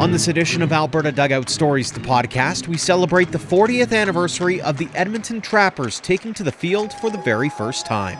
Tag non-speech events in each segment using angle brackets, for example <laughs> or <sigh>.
On this edition of Alberta Dugout Stories, the podcast, we celebrate the 40th anniversary of the Edmonton Trappers taking to the field for the very first time.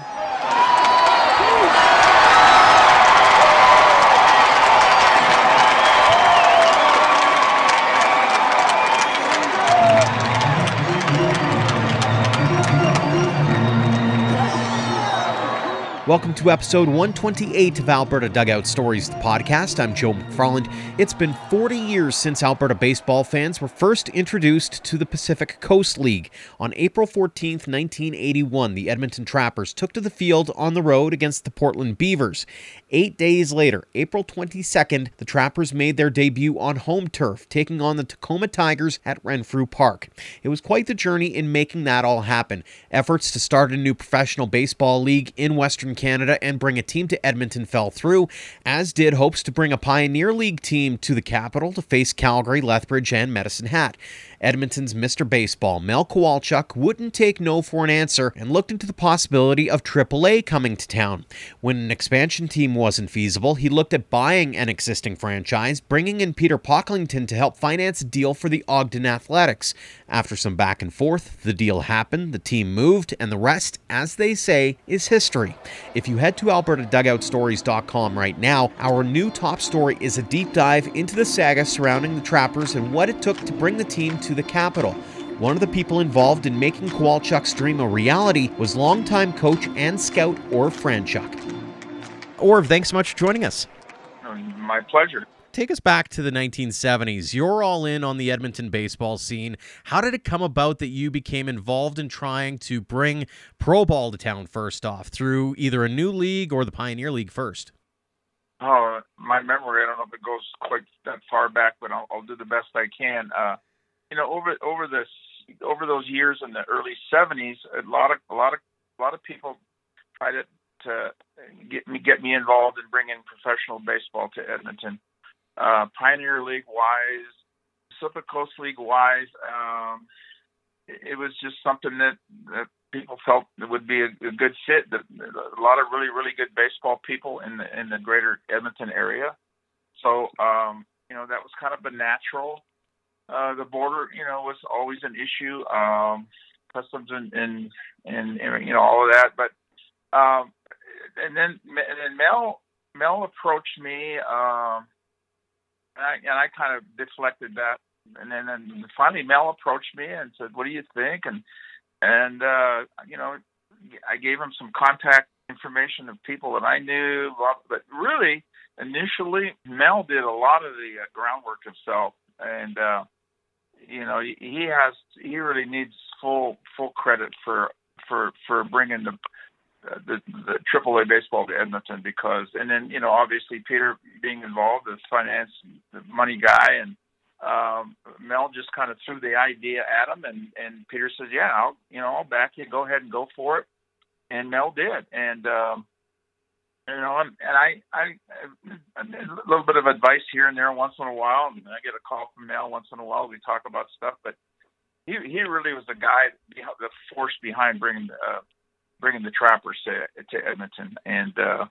Welcome to episode 128 of Alberta Dugout Stories, the podcast. I'm Joe McFarland. It's been 40 years since Alberta baseball fans were first introduced to the Pacific Coast League. On April 14, 1981, the Edmonton Trappers took to the field on the road against the Portland Beavers. Eight days later, April 22nd, the Trappers made their debut on home turf, taking on the Tacoma Tigers at Renfrew Park. It was quite the journey in making that all happen. Efforts to start a new professional baseball league in Western Canada and bring a team to Edmonton fell through, as did hopes to bring a Pioneer League team to the capital to face Calgary, Lethbridge, and Medicine Hat. Edmonton's Mr. Baseball, Mel Kowalchuk, wouldn't take no for an answer and looked into the possibility of AAA coming to town. When an expansion team wasn't feasible, he looked at buying an existing franchise, bringing in Peter Pocklington to help finance a deal for the Ogden Athletics. After some back and forth, the deal happened, the team moved, and the rest, as they say, is history. If you head to albertadugoutstories.com right now, our new top story is a deep dive into the saga surrounding the Trappers and what it took to bring the team to the capital. One of the people involved in making Kowalchuk's dream a reality was longtime coach and scout Orv Franchuk. Orv, thanks so much for joining us. My pleasure. Take us back to the 1970s. You're all in on the Edmonton baseball scene. How did it come about that you became involved in trying to bring pro ball to town first off through either a new league or the Pioneer League first? Oh, my memory, I don't know if it goes quite that far back, but I'll, I'll do the best I can. Uh, you know, over over this over those years in the early '70s, a lot of a lot of a lot of people tried to, to get me get me involved in bringing professional baseball to Edmonton. Uh, Pioneer League wise, Pacific Coast League wise, um, it, it was just something that, that people felt it would be a, a good fit. The, a lot of really really good baseball people in the in the greater Edmonton area. So um, you know that was kind of a natural uh, the border, you know, was always an issue. Um, customs and, and and you know all of that, but um, and then and then Mel Mel approached me, um, and I and I kind of deflected that, and then and finally Mel approached me and said, "What do you think?" and and uh, you know, I gave him some contact information of people that I knew, but really initially Mel did a lot of the uh, groundwork himself, and uh, you know, he has he really needs full full credit for for for bringing the the the AAA baseball to Edmonton because and then you know obviously Peter being involved as finance the money guy and um, Mel just kind of threw the idea at him and and Peter says yeah I'll you know I'll back you. Go ahead and go for it. And Mel did. And um, you know, and, and I, I, a little bit of advice here and there once in a while, and I get a call from Mel once in a while. We talk about stuff, but he, he really was the guy, the force behind bringing, the, uh, bringing the trappers to, to Edmonton. And, uh,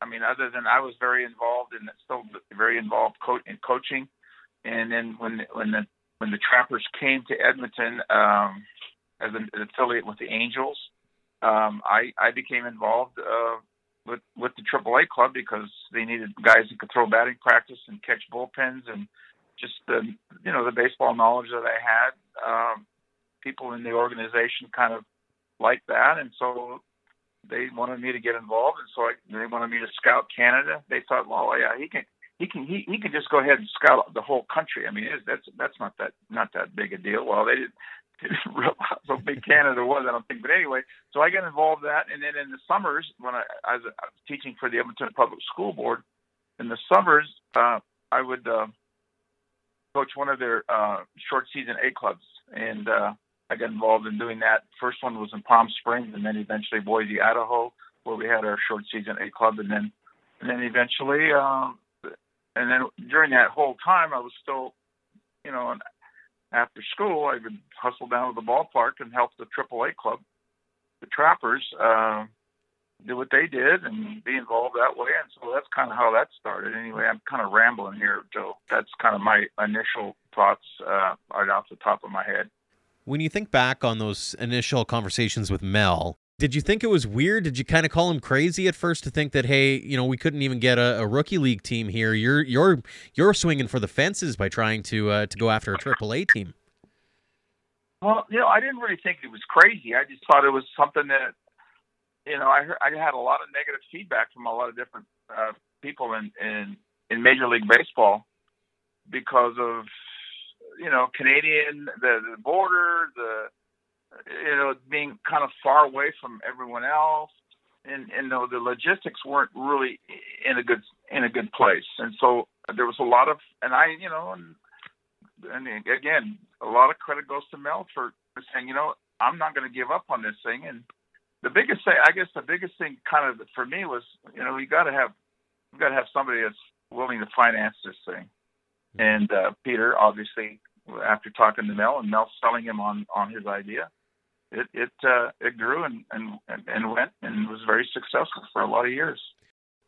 I mean, other than I was very involved and still very involved co- in coaching. And then when, when the, when the trappers came to Edmonton, um, as an affiliate with the Angels, um, I, I became involved, uh, with with the AAA club because they needed guys who could throw batting practice and catch bullpens and just the you know the baseball knowledge that I had. Um, people in the organization kind of liked that, and so they wanted me to get involved, and so I, they wanted me to scout Canada. They thought, well, yeah, he can. He can he, he can just go ahead and scout the whole country. I mean, that's that's not that not that big a deal. Well, they did <laughs> didn't realize how big Canada was. I don't think, but anyway, so I got involved in that, and then in the summers when I, I, was, I was teaching for the Edmonton Public School Board, in the summers uh, I would uh, coach one of their uh, short season A clubs, and uh, I got involved in doing that. First one was in Palm Springs, and then eventually Boise, Idaho, where we had our short season A club, and then and then eventually, um, and then during that whole time, I was still, you know, after school, I would hustle down to the ballpark and help the AAA club, the Trappers, uh, do what they did and be involved that way. And so that's kind of how that started. Anyway, I'm kind of rambling here, Joe. That's kind of my initial thoughts uh, right off the top of my head. When you think back on those initial conversations with Mel, did you think it was weird? Did you kind of call him crazy at first to think that hey, you know, we couldn't even get a, a rookie league team here? You're you're you're swinging for the fences by trying to uh, to go after a Triple A team. Well, you know, I didn't really think it was crazy. I just thought it was something that, you know, I heard, I had a lot of negative feedback from a lot of different uh, people in, in in Major League Baseball because of you know Canadian the, the border the you know, being kind of far away from everyone else, and and you know, the logistics weren't really in a good in a good place, and so there was a lot of, and I, you know, and and again, a lot of credit goes to Mel for saying, you know, I'm not going to give up on this thing, and the biggest thing, I guess, the biggest thing, kind of for me was, you know, you got to have, you got to have somebody that's willing to finance this thing, and uh, Peter, obviously, after talking to Mel and Mel selling him on on his idea, it it uh, it grew and, and and went and was very successful for a lot of years.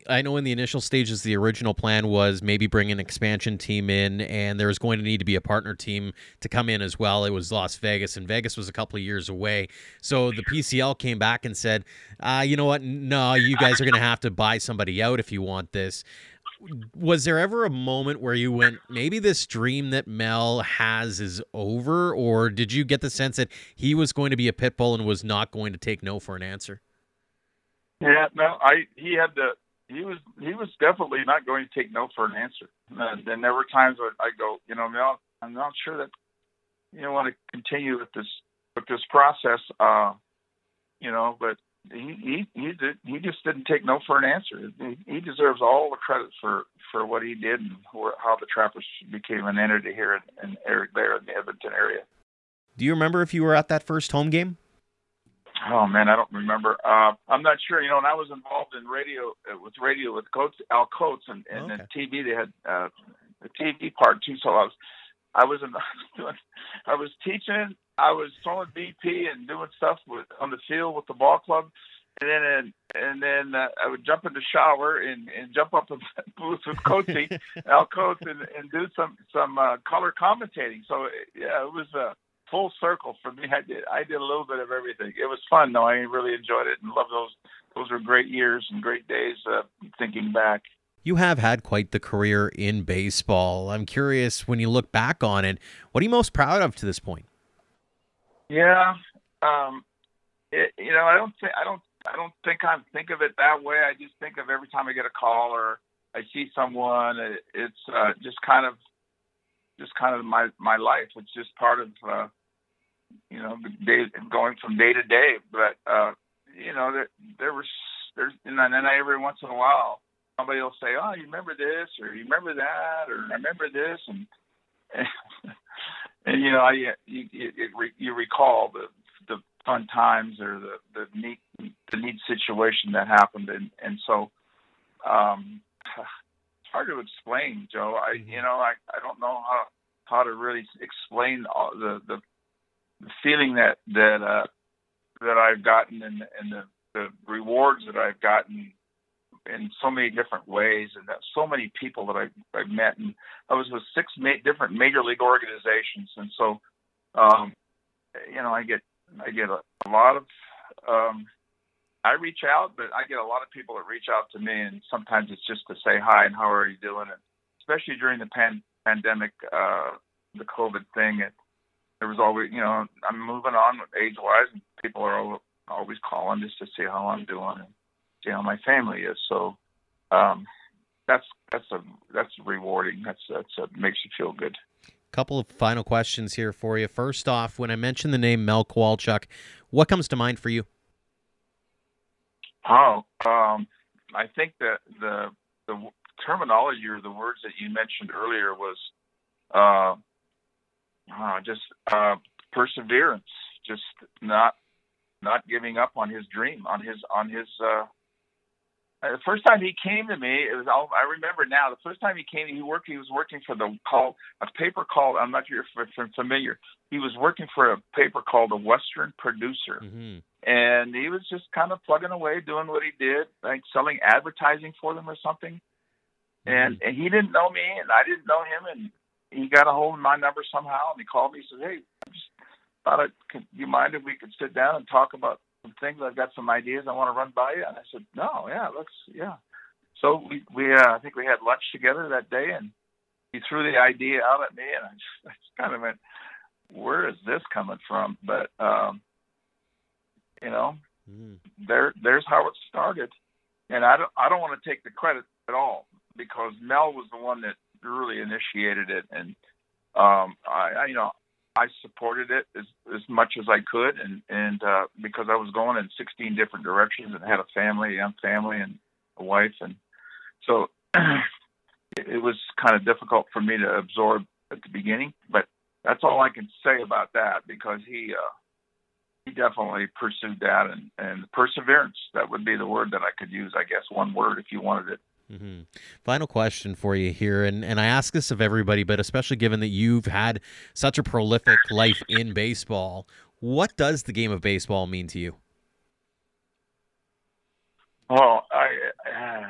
I know in the initial stages, the original plan was maybe bring an expansion team in, and there was going to need to be a partner team to come in as well. It was Las Vegas, and Vegas was a couple of years away. So the PCL came back and said, uh, you know what? No, you guys are going to have to buy somebody out if you want this was there ever a moment where you went maybe this dream that mel has is over or did you get the sense that he was going to be a pit bull and was not going to take no for an answer? Yeah no i he had to he was he was definitely not going to take no for an answer. And, and there were times where i go you know mel i'm not sure that you want to continue with this with this process uh you know but he he he, did, he just didn't take no for an answer. He, he deserves all the credit for for what he did and how the Trappers became an entity here in, in Eric there in the Edmonton area. Do you remember if you were at that first home game? Oh man, I don't remember. Uh, I'm not sure. You know, and I was involved in radio uh, with radio with Coates, Al Coates, and and okay. TV. They had uh, the TV part too. So I was I was in, <laughs> I was teaching, I was throwing BP and doing stuff with on the field with the ball club, and then and then uh, I would jump in the shower and, and jump up in the <laughs> booth with Coatsy, <laughs> Al Coates, and, and do some some uh, color commentating. So yeah, it was a full circle for me. I did I did a little bit of everything. It was fun though. I really enjoyed it and loved those. Those were great years and great days. Uh, thinking back you have had quite the career in baseball. I'm curious when you look back on it, what are you most proud of to this point? Yeah, um, it, you know, I don't think I don't I don't think I think of it that way. I just think of every time I get a call or I see someone, it, it's uh, just kind of just kind of my my life. It's just part of uh, you know day, going from day to day. But uh, you know, there there was there's and then every once in a while somebody will say, "Oh, you remember this, or you remember that, or I remember this," and <laughs> and, and you know, I, you you, you recall the the fun times or the the neat the neat situation that happened, and and so um, it's hard to explain, Joe. I mm-hmm. you know I I don't know how how to really explain all the the, the feeling that that uh, that I've gotten and and the the rewards that I've gotten in so many different ways, and that so many people that I I met, and I was with six ma- different major league organizations, and so um, you know I get I get a, a lot of um, I reach out, but I get a lot of people that reach out to me, and sometimes it's just to say hi and how are you doing, and especially during the pan- pandemic, uh, the COVID thing, it, there was always you know I'm moving on age wise, and people are always calling just to see how I'm doing. And, you know my family is. So um, that's that's a that's rewarding. That's that's a, makes you feel good. Couple of final questions here for you. First off, when I mention the name Mel Kowalchuk, what comes to mind for you? Oh, um, I think that the the terminology or the words that you mentioned earlier was uh, uh, just uh, perseverance, just not not giving up on his dream, on his on his uh, the first time he came to me, it was all I remember now. The first time he came, he worked. He was working for the call a paper called. I'm not sure if you're familiar. He was working for a paper called the Western Producer, mm-hmm. and he was just kind of plugging away, doing what he did, like selling advertising for them or something. Mm-hmm. And and he didn't know me, and I didn't know him, and he got a hold of my number somehow, and he called me. He said, "Hey, I just thought, I'd, do you mind if we could sit down and talk about some things. I've got some ideas I want to run by you. And I said, no, yeah, let's, yeah. So we, we, uh, I think we had lunch together that day and he threw the idea out at me and I just, I just kind of went, where is this coming from? But, um, you know, mm. there, there's how it started. And I don't, I don't want to take the credit at all because Mel was the one that really initiated it. And, um, I, I you know, I supported it as as much as I could, and and uh, because I was going in 16 different directions and had a family, a young family, and a wife, and so <clears throat> it was kind of difficult for me to absorb at the beginning. But that's all I can say about that because he uh, he definitely pursued that, and and perseverance that would be the word that I could use, I guess, one word if you wanted it. Mm-hmm. Final question for you here, and and I ask this of everybody, but especially given that you've had such a prolific life in baseball, what does the game of baseball mean to you? Well, I uh,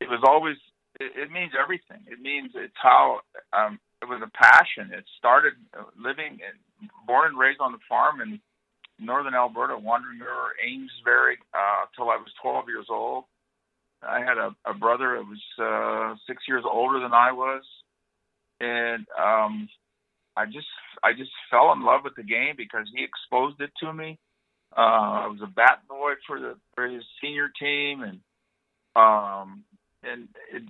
it was always it, it, means everything. It means it's how um, it was a passion. It started uh, living, in, born and raised on the farm in northern Alberta, Wandering River, Amesbury, uh, till I was 12 years old I had a, a brother that was uh, six years older than I was, and um, I just I just fell in love with the game because he exposed it to me. Uh, I was a bat boy for the for his senior team, and um, and it,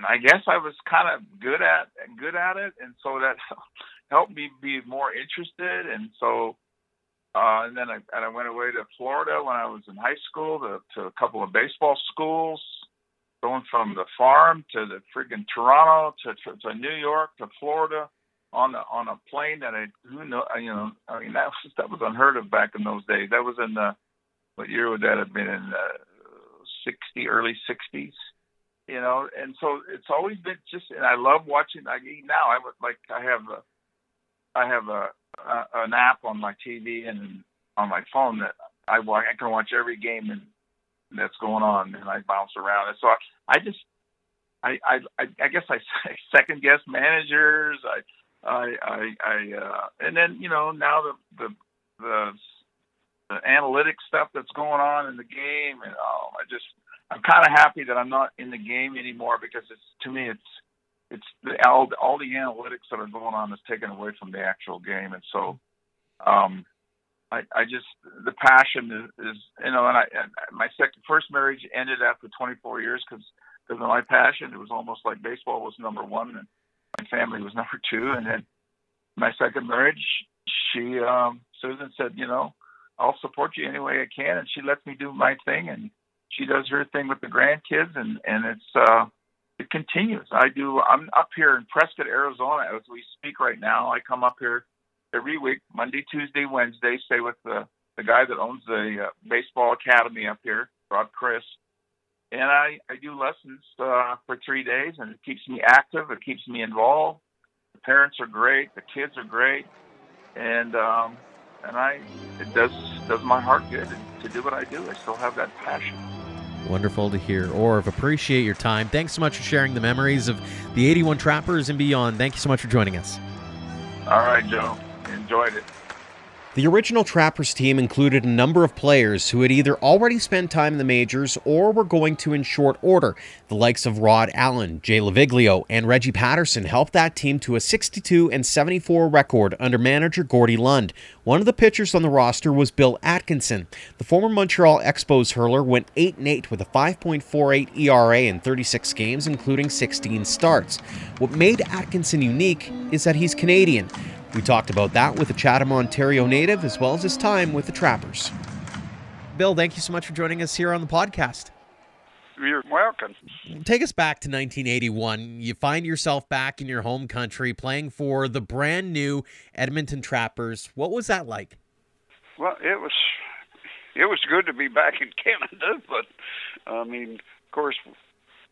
I guess I was kind of good at good at it, and so that <laughs> helped me be more interested. And so uh, and then I, and I went away to Florida when I was in high school to, to a couple of baseball schools, going from the farm to the friggin' Toronto to, to, to New York to Florida on a, on a plane that I who know you know I mean that was that was unheard of back in those days. That was in the what year would that have been in the sixty early sixties, you know. And so it's always been just and I love watching. I now I would like I have a I have a uh, an app on my TV and on my phone that I watch. I can watch every game and that's going on, and I bounce around. And so I, I just I, I I guess I <laughs> second guess managers. I I I, I uh, and then you know now the the the, the analytic stuff that's going on in the game, and oh, I just I'm kind of happy that I'm not in the game anymore because it's to me it's it's all all the analytics that are going on is taken away from the actual game, and so um, I, I just the passion is, is you know, and I and my second first marriage ended after 24 years because because of my passion. It was almost like baseball was number one and my family was <laughs> number two, and then my second marriage, she um, Susan said, you know, I'll support you any way I can, and she lets me do my thing, and she does her thing with the grandkids, and and it's uh it continues. I do. I'm up here in Prescott, Arizona, as we speak right now. I come up here every week, Monday, Tuesday, Wednesday. Stay with the the guy that owns the uh, baseball academy up here, Rob Chris, and I I do lessons uh, for three days, and it keeps me active. It keeps me involved. The parents are great. The kids are great, and um, and I it does does my heart good to do what I do. I still have that passion. Wonderful to hear. Orv, appreciate your time. Thanks so much for sharing the memories of the 81 Trappers and beyond. Thank you so much for joining us. All right, Joe. Enjoyed it. The original Trappers team included a number of players who had either already spent time in the majors or were going to in short order. The likes of Rod Allen, Jay Laviglio, and Reggie Patterson helped that team to a 62 and 74 record under manager Gordie Lund. One of the pitchers on the roster was Bill Atkinson. The former Montreal Expos hurler went 8 8 with a 5.48 ERA in 36 games, including 16 starts. What made Atkinson unique is that he's Canadian. We talked about that with a Chatham, Ontario native, as well as his time with the Trappers. Bill, thank you so much for joining us here on the podcast. You're welcome. Take us back to 1981. You find yourself back in your home country playing for the brand new Edmonton Trappers. What was that like? Well, it was it was good to be back in <laughs> Canada, but I mean, of course,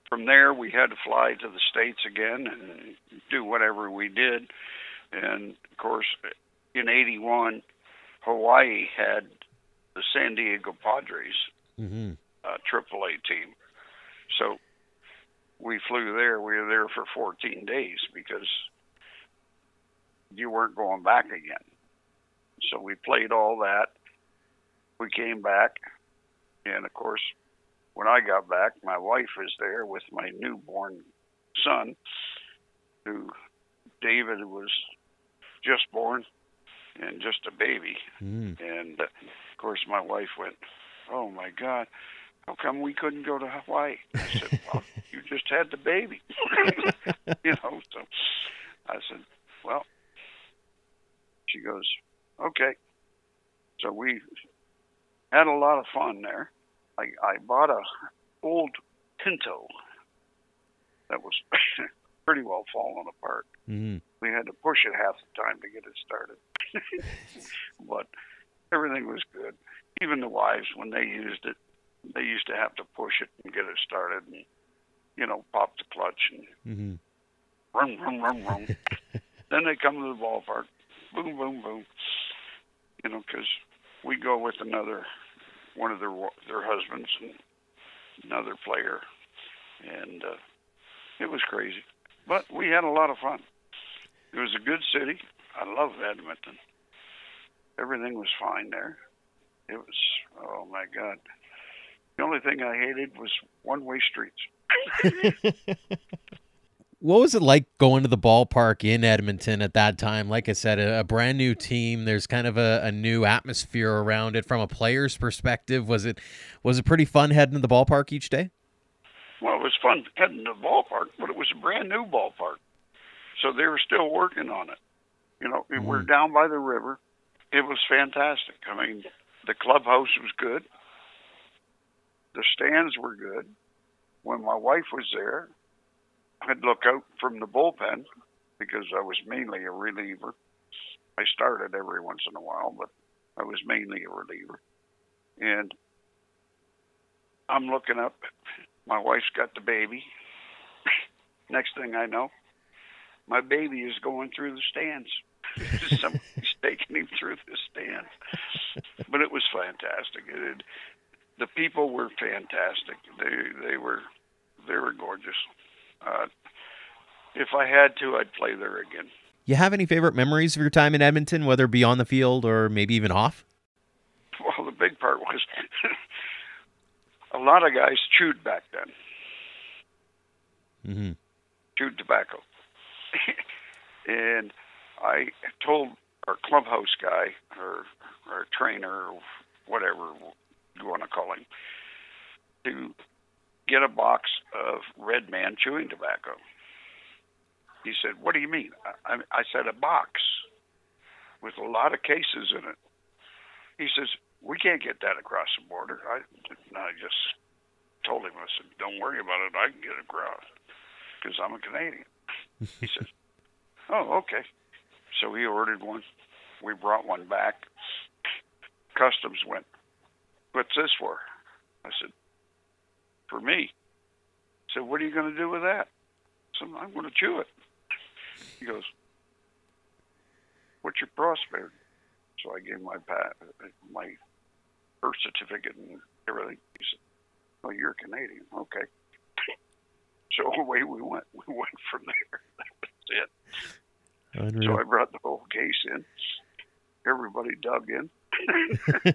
from there we had to fly to the states again and do whatever we did. And of course, in '81, Hawaii had the San Diego Padres Mm-hmm. uh, AAA team. So we flew there. We were there for 14 days because you weren't going back again. So we played all that. We came back, and of course, when I got back, my wife was there with my newborn son, who David was just born and just a baby. Mm. And uh, of course, my wife went, "Oh my God, how come we couldn't go to Hawaii?" I said, <laughs> "Well, you just had the baby, <laughs> you know." So I said, "Well," she goes, "Okay." So we had a lot of fun there. I I bought a old Pinto that was <laughs> pretty well falling apart Mm. we had to push it half the time to get it started. <laughs> but everything was good. Even the wives, when they used it, they used to have to push it and get it started and, you know, pop the clutch and Mm-hmm. rum, rum, rum, rum. <laughs> then they come to the ballpark, boom, boom, boom. You know, because we go with another, one of their their husbands and another player, and uh, it was crazy. But we had a lot of fun. It was a good city. I love Edmonton. Everything was fine there. It was oh my god. The only thing I hated was one-way streets. <laughs> What was it like going to the ballpark in Edmonton at that time? Like I said, a, a brand new team. There's kind of a, a new atmosphere around it. From a player's perspective, was it was it pretty fun heading to the ballpark each day? Well, it was fun heading to the ballpark, but it was a brand new ballpark, so they were still working on it. You know, we we're mm-hmm. down by the river. It was fantastic. I mean, the clubhouse was good. The stands were good. When my wife was there, I'd look out from the bullpen because I was mainly a reliever. I started every once in a while, but I was mainly a reliever. And I'm looking up. My wife's got the baby. <laughs> Next thing I know, my baby is going through the stands. <laughs> Somebody's <laughs> taking him through the stands. But it was fantastic. It, the people were fantastic. They they were they were gorgeous. Uh, if I had to, I'd play there again. You have any favorite memories of your time in Edmonton, whether it be on the field or maybe even off? Well, the big part was a lot of guys chewed back then. Mm-hmm. chewed tobacco. <laughs> and I told our clubhouse guy, or our trainer, or whatever you want to call him, to get a box of Red Man chewing tobacco. He said, "What do you mean?" I, I said, "A box with a lot of cases in it." He says, "We can't get that across the border." I, I just told him, I said, "Don't worry about it. I can get it across." because I'm a Canadian. He says, <laughs> "Oh, okay." So he ordered one. We brought one back. Customs went, "What's this for?" I said, "For me." He said, "What are you going to do with that?" I said, "I'm going to chew it." He goes, "What's your prospect?" So I gave my my birth certificate and everything. He said, "Oh, you're Canadian, okay." <laughs> So away we went. We went from there. <laughs> That was it. So I brought the whole case in. Everybody dug in. <laughs>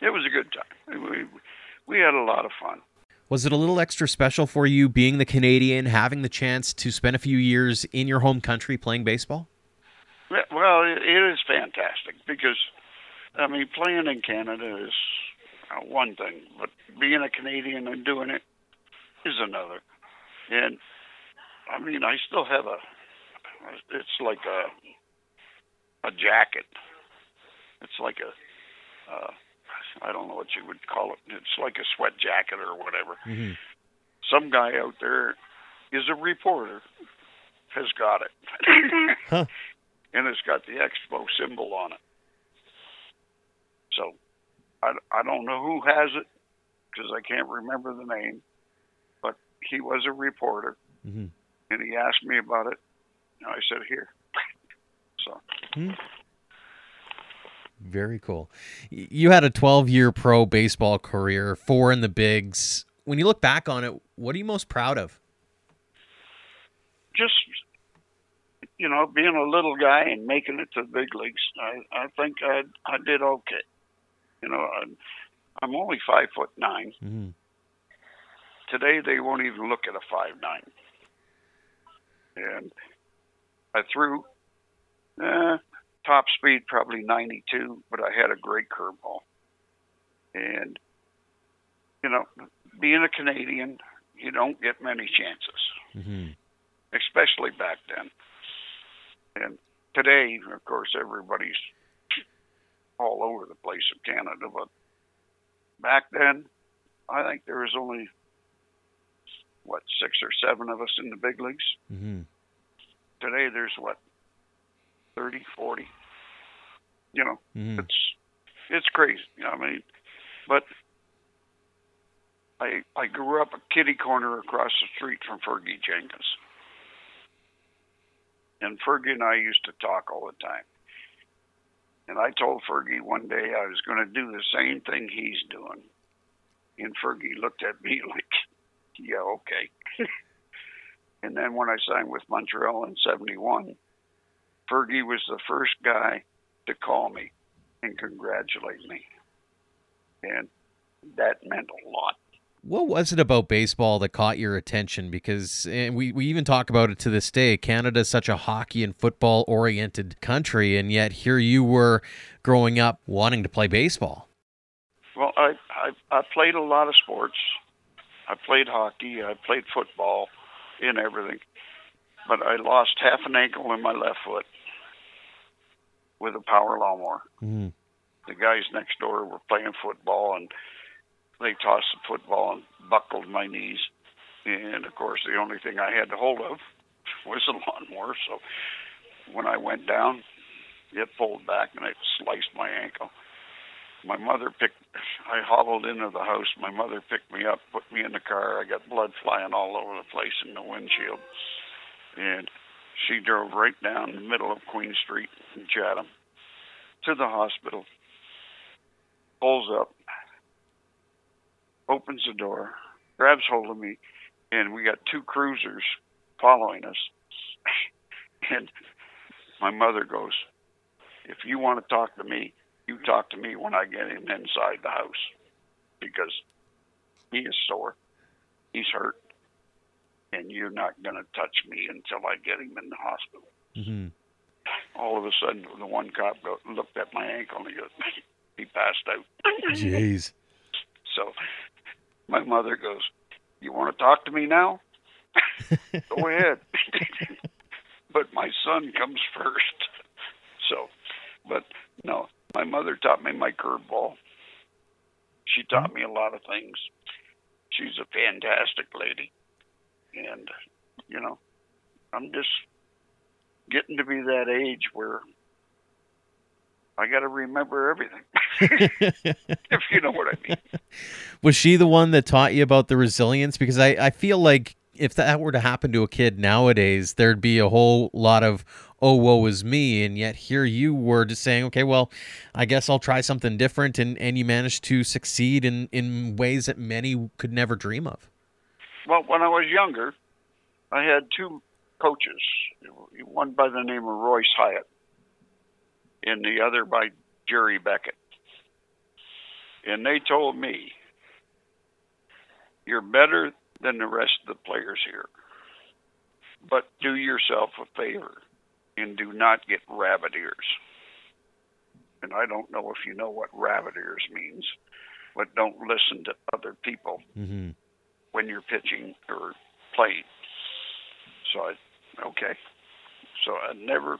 it was a good time. We, we had a lot of fun. Was it a little extra special for you being the Canadian, having the chance to spend a few years in your home country playing baseball? Well, it, it is fantastic because, I mean, playing in Canada is uh, one thing, but being a Canadian and doing it is another. And I mean, I still have a. It's like a a jacket. It's like a. Uh, I don't know what you would call it. It's like a sweat jacket or whatever. Mm-hmm. Some guy out there is a reporter, has got it, Huh. <laughs> and it's got the Expo symbol on it. So I, I don't know who has it because I can't remember the name, but he was a reporter, Mm-hmm. and he asked me about it. And I said, "Here." <laughs> So Very cool. You had a 12 year pro baseball career, four in the bigs. When you look back on it, what are you most proud of? just you know, being a little guy and making it to the big leagues, I I think I I did okay. You know, I'm, I'm only five foot nine. Mm-hmm. Today they won't even look at a five nine. And I threw eh, top speed probably 92, but I had a great curveball. And you know, being a Canadian, you don't get many chances, Mm-hmm. especially back then. And today, of course, everybody's all over the place in Canada, but back then, I think there was only what six or seven of us in the big leagues. Mm-hmm. Today, there's what 30, 40. You know, Mm-hmm. it's it's crazy. You know, I mean, but I I grew up a kitty corner across the street from Fergie Jenkins, and Fergie and I used to talk all the time. And I told Fergie one day I was going to do the same thing he's doing, and Fergie looked at me <laughs> like, "Yeah, okay." <laughs> and then when I signed with Montreal in '71, Fergie was the first guy to call me and congratulate me. And that meant a lot. What was it about baseball that caught your attention? Because and we, we even talk about it to this day. Canada is such a hockey and football oriented country, and yet here you were growing up wanting to play baseball. Well, I, I I played a lot of sports. I played hockey. I played football, and everything. But I lost half an ankle in my left foot with a power lawnmower. Mm-hmm. The guys next door were playing football, and they tossed the football and buckled my knees. And of course, the only thing I had to hold of <laughs> was a lawnmower. So when I went down, it pulled back and it sliced my ankle. My mother picked. I hobbled into the house. My mother picked me up, put me in the car. I got blood flying all over the place in the windshield, and she drove right down the middle of Queen Street in Chatham to the hospital. Pulls up, opens the door, grabs hold of me, and we got two cruisers following us. <laughs> and my mother goes, If you want to talk to me, you talk to me when I get him inside the house because he is sore. He's hurt. And you're not going to touch me until I get him in the hospital. Mm-hmm. All of a sudden, the one cop looked at my ankle and he goes, <laughs> he passed out. Jeez. So my mother goes, You want to talk to me now? <laughs> Go ahead. <laughs> but my son comes first. So, but no, my mother taught me my curveball. She taught me a lot of things. She's a fantastic lady. And, you know, I'm just getting to be that age where I got to remember everything, <laughs> if you know what I mean. Was she the one that taught you about the resilience? Because I, I feel like if that were to happen to a kid nowadays, there'd be a whole lot of, oh, woe is me. And yet here you were just saying, okay, well, I guess I'll try something different. And, and you managed to succeed in, in ways that many could never dream of. Well, when I was younger, I had two coaches, one by the name of Royce Hyatt, and the other by Jerry Beckett. And they told me, You're better than the rest of the players here, but do yourself a favor and do not get rabbit ears. And I don't know if you know what rabbit ears means, but don't listen to other people Mm-hmm. when you're pitching or playing. So I, okay. So I never,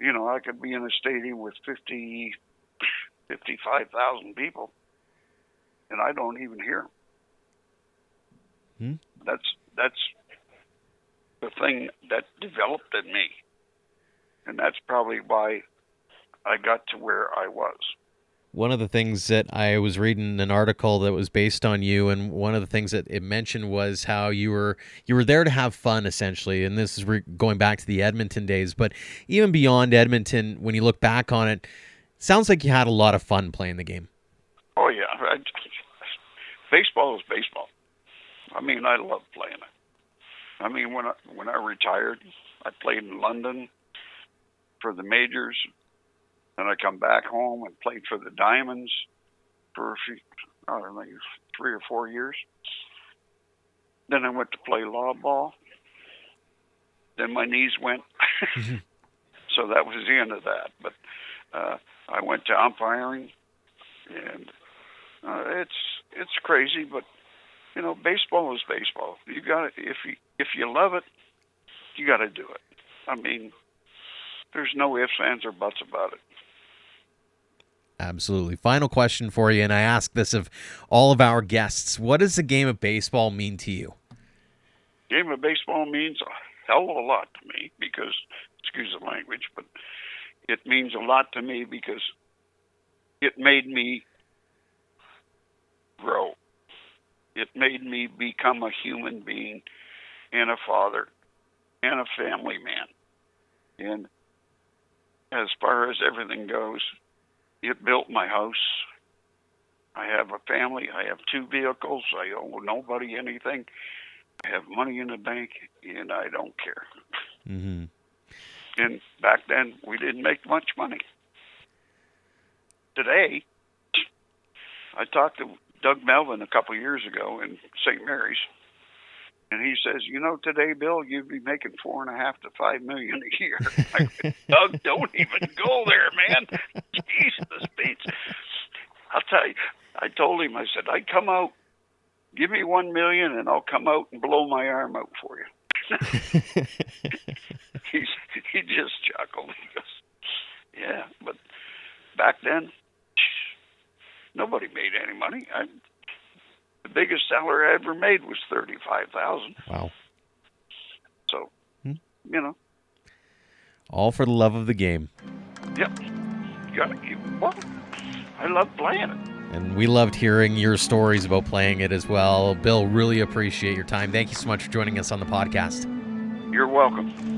you know, I could be in a stadium with 50, 55,000 people, and I don't even hear them. Hmm. That's that's the thing that developed in me, and that's probably why I got to where I was. one of the things that I was reading an article that was based on you, and one of the things that it mentioned was how you were you were there to have fun, essentially. And this is re- going back to the Edmonton days, but even beyond Edmonton, when you look back on it, sounds like you had a lot of fun playing the game. Oh yeah, I, baseball is baseball. I mean, I love playing it. I mean, when I when I retired, I played in London for the majors. Then I come back home and played for the Diamonds for a few, I don't know, three or four years. Then I went to play law ball. Then my knees went, <laughs> mm-hmm. so that was the end of that. But uh, I went to umpiring, and uh, it's it's crazy, but you know, baseball is baseball. You got to if you if you love it, you got to do it. I mean, there's no ifs, ands, or buts about it. Absolutely. Final question for you, and I ask this of all of our guests: What does the game of baseball mean to you? Game of baseball means a hell of a lot to me because, excuse the language, but it means a lot to me because it made me grow. It made me become a human being and a father and a family man. And as far as everything goes, it built my house. I have a family. I have two vehicles. I owe nobody anything. I have money in the bank, and I don't care. Mm-hmm. And back then, we didn't make much money. Today, I talked to Doug Melvin a couple of years ago in St. Mary's, and he says, "You know, today, Bill, you'd be making four and a half to five million a year." <laughs> I, Doug, don't even go there, man. Jesus, Pete. I'll tell you. I told him. I said, "I'd come out, give me one million, and I'll come out and blow my arm out for you." <laughs> <laughs> he just chuckled. He goes, "Yeah, but back then, nobody made any money. I, the biggest salary I ever made was thirty-five thousand. Wow. So, Hmm. you know, All for the love of the game. yep. You gotta keep. Well, I love playing it. And we loved hearing your stories about playing it as well. Bill, really appreciate your time. Thank you so much for joining us on the podcast. You're welcome.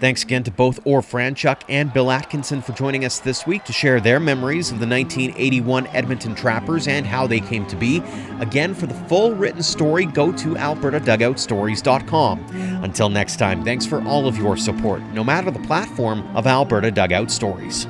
Thanks again to both Orv Franchuk and Bill Atkinson for joining us this week to share their memories of the 1981 Edmonton Trappers and how they came to be. Again, for the full written story, go to albertadugoutstories.com. Until next time, thanks for all of your support, no matter the platform of Alberta Dugout Stories.